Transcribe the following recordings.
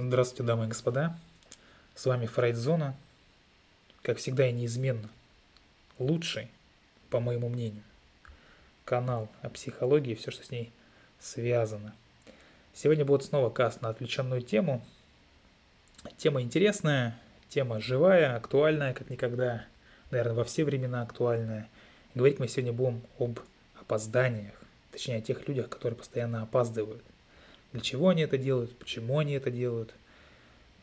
Здравствуйте, дамы и господа. С вами Фрейдзона. Как всегда и неизменно. Лучший, по моему мнению, канал о психологии и все, что с ней связано. Сегодня будет снова каст на отвлеченную тему. Тема интересная, тема живая, актуальная, как никогда. Наверное, во все времена актуальная. говорить мы сегодня будем об опозданиях. Точнее, о тех людях, которые постоянно опаздывают – для чего они это делают, почему они это делают,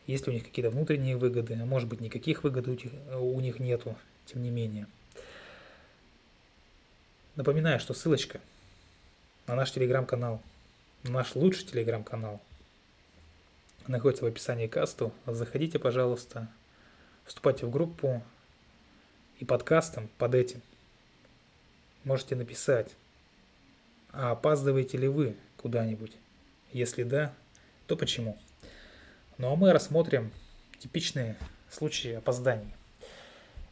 есть ли у них какие-то внутренние выгоды, а может быть никаких выгод у них нету, тем не менее. Напоминаю, что ссылочка на наш телеграм-канал, наш лучший телеграм-канал, находится в описании касту. Заходите, пожалуйста, вступайте в группу и подкастом под этим можете написать, а опаздываете ли вы куда-нибудь если да, то почему? Ну а мы рассмотрим типичные случаи опозданий.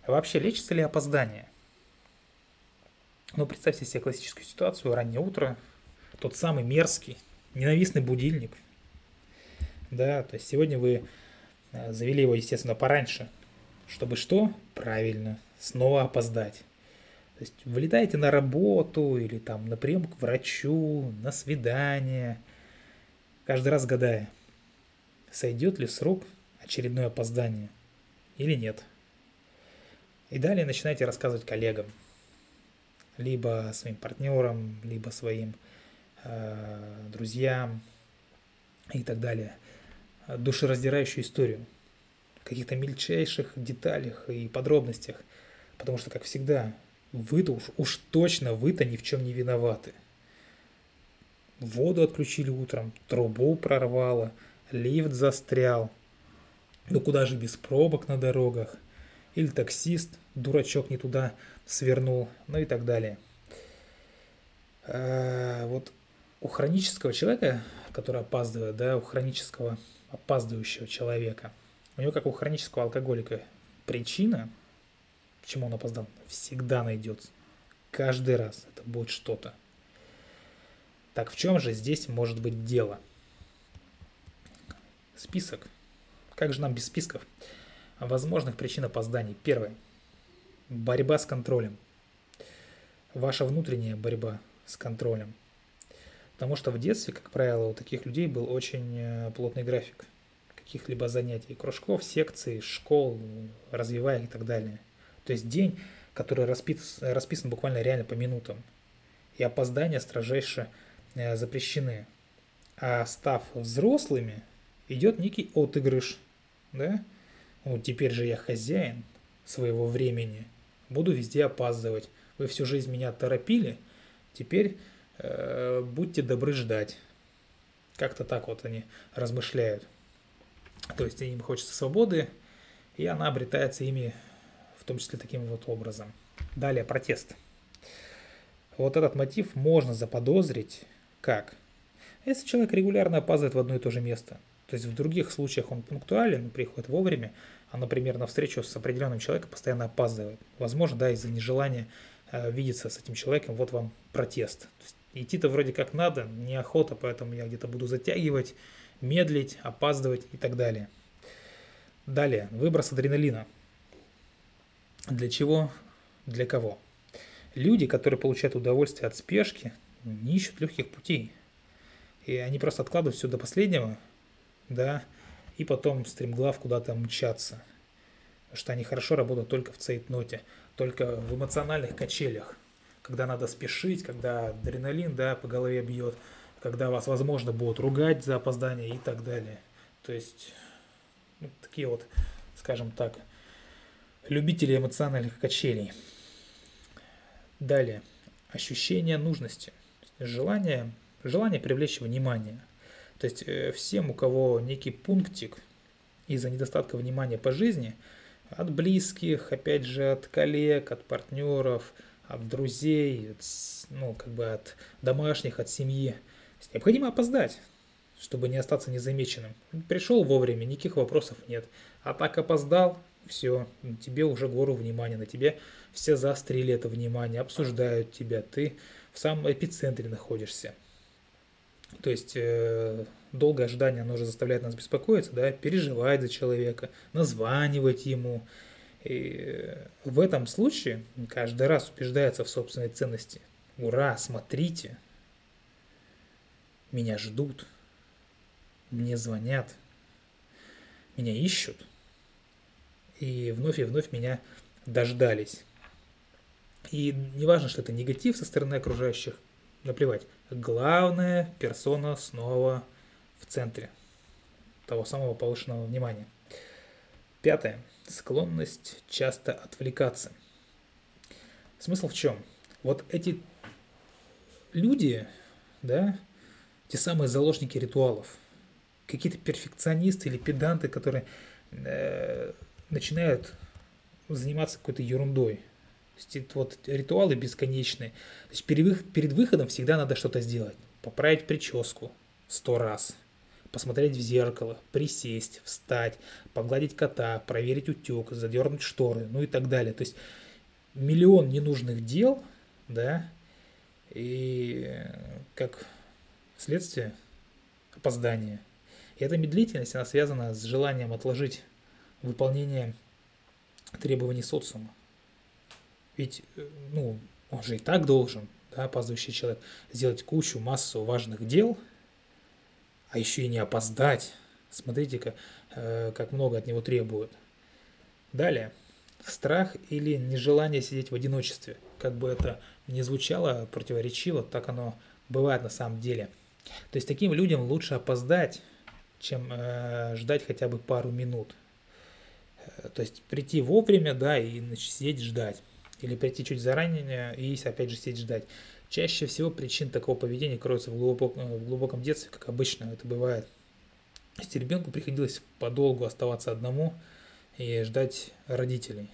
Вообще лечится ли опоздание? Ну, представьте себе классическую ситуацию, раннее утро, тот самый мерзкий, ненавистный будильник. Да, то есть сегодня вы э, завели его, естественно, пораньше, чтобы что? Правильно, снова опоздать. То есть вылетаете на работу или там на прием к врачу, на свидание – каждый раз гадая, сойдет ли срок очередное опоздание или нет. И далее начинайте рассказывать коллегам, либо своим партнерам, либо своим э, друзьям и так далее. Душераздирающую историю, в каких-то мельчайших деталях и подробностях, потому что, как всегда, вы-то уж, уж точно вы-то ни в чем не виноваты – Воду отключили утром, трубу прорвало, лифт застрял. Ну куда же без пробок на дорогах? Или таксист, дурачок не туда свернул, ну и так далее. А, вот у хронического человека, который опаздывает, да, у хронического опаздывающего человека, у него, как у хронического алкоголика, причина, почему он опоздал, всегда найдется. Каждый раз это будет что-то. Так в чем же здесь может быть дело? Список. Как же нам без списков? Возможных причин опозданий. Первое. Борьба с контролем. Ваша внутренняя борьба с контролем. Потому что в детстве, как правило, у таких людей был очень э, плотный график каких-либо занятий, кружков, секций, школ, развивая и так далее. То есть день, который расписан, расписан буквально реально по минутам. И опоздание строжайше Э, запрещены. А став взрослыми, идет некий отыгрыш. Да? Вот теперь же я хозяин своего времени. Буду везде опаздывать. Вы всю жизнь меня торопили. Теперь э, будьте добры ждать. Как-то так вот они размышляют. То есть им хочется свободы, и она обретается ими в том числе таким вот образом. Далее протест. Вот этот мотив можно заподозрить как? Если человек регулярно опаздывает в одно и то же место, то есть в других случаях он пунктуален, приходит вовремя, а, например, на встречу с определенным человеком постоянно опаздывает. Возможно, да, из-за нежелания э, видеться с этим человеком, вот вам протест. идти-то вроде как надо, неохота, поэтому я где-то буду затягивать, медлить, опаздывать и так далее. Далее, выброс адреналина. Для чего? Для кого? Люди, которые получают удовольствие от спешки, не ищут легких путей. И они просто откладывают все до последнего, да, и потом стремглав куда-то мчаться. Потому что они хорошо работают только в цейтноте, только в эмоциональных качелях. Когда надо спешить, когда адреналин, да, по голове бьет, когда вас, возможно, будут ругать за опоздание и так далее. То есть, ну, такие вот, скажем так, любители эмоциональных качелей. Далее. Ощущение нужности – желание, желание привлечь внимание. То есть э, всем, у кого некий пунктик из-за недостатка внимания по жизни, от близких, опять же, от коллег, от партнеров, от друзей, от, ну, как бы от домашних, от семьи. Необходимо опоздать, чтобы не остаться незамеченным. Пришел вовремя, никаких вопросов нет. А так опоздал, все, тебе уже гору внимания, на тебе все заострили это внимание, обсуждают тебя, ты в самом эпицентре находишься. То есть э, долгое ожидание, оно уже заставляет нас беспокоиться, да, переживать за человека, названивать ему. И в этом случае каждый раз убеждается в собственной ценности. Ура, смотрите, меня ждут, мне звонят, меня ищут. И вновь и вновь меня дождались. И не важно, что это негатив со стороны окружающих, наплевать. Главная персона снова в центре того самого повышенного внимания. Пятое. Склонность часто отвлекаться. Смысл в чем? Вот эти люди, да, те самые заложники ритуалов, какие-то перфекционисты или педанты, которые э, начинают заниматься какой-то ерундой. То есть, вот ритуалы бесконечные. То есть перед, перед выходом всегда надо что-то сделать. Поправить прическу сто раз. Посмотреть в зеркало, присесть, встать, погладить кота, проверить утек, задернуть шторы, ну и так далее. То есть миллион ненужных дел, да, и как следствие опоздания. И эта медлительность, она связана с желанием отложить выполнение требований социума. Ведь, э, ну, он же и так должен, да, опаздывающий человек, сделать кучу, массу важных дел, а еще и не опоздать. Смотрите-ка, э, как много от него требуют. Далее. Страх или нежелание сидеть в одиночестве. Как бы это ни звучало противоречиво, так оно бывает на самом деле. То есть таким людям лучше опоздать, чем э, ждать хотя бы пару минут. Э, то есть прийти вовремя, да, и значит, сидеть ждать или прийти чуть заранее и опять же сидеть ждать. Чаще всего причин такого поведения кроются в глубоком, в глубоком детстве, как обычно это бывает. Есть ребенку приходилось подолгу оставаться одному и ждать родителей.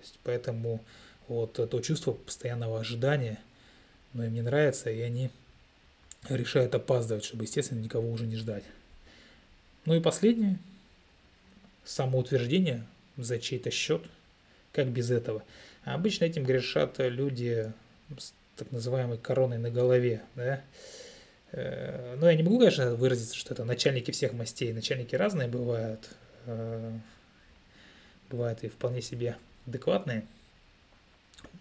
Есть поэтому вот то чувство постоянного ожидания, но им не нравится, и они решают опаздывать, чтобы, естественно, никого уже не ждать. Ну и последнее, самоутверждение за чей-то счет, как без этого – а обычно этим грешат люди с так называемой короной на голове, да. Э, но я не могу, конечно, выразиться, что это начальники всех мастей. Начальники разные бывают. Э, бывают и вполне себе адекватные.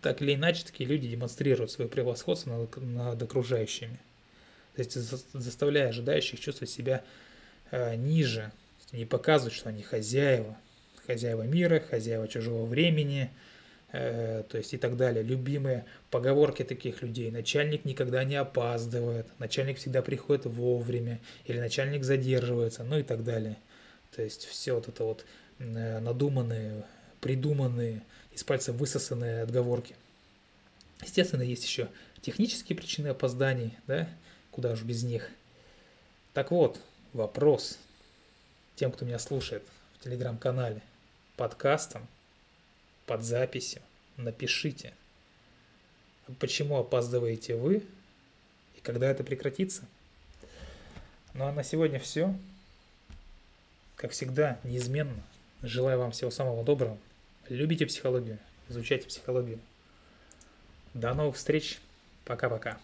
Так или иначе, такие люди демонстрируют свое превосходство над, над окружающими. То есть заставляя ожидающих чувствовать себя э, ниже. Не показывать, что они хозяева. Хозяева мира, хозяева чужого времени – Э, то есть и так далее. Любимые поговорки таких людей. Начальник никогда не опаздывает, начальник всегда приходит вовремя, или начальник задерживается, ну и так далее. То есть все вот это вот э, надуманные, придуманные, из пальца высосанные отговорки. Естественно, есть еще технические причины опозданий, да, куда уж без них. Так вот, вопрос тем, кто меня слушает в телеграм-канале, подкастом – под записью напишите, почему опаздываете вы и когда это прекратится. Ну а на сегодня все. Как всегда, неизменно. Желаю вам всего самого доброго. Любите психологию, изучайте психологию. До новых встреч. Пока-пока.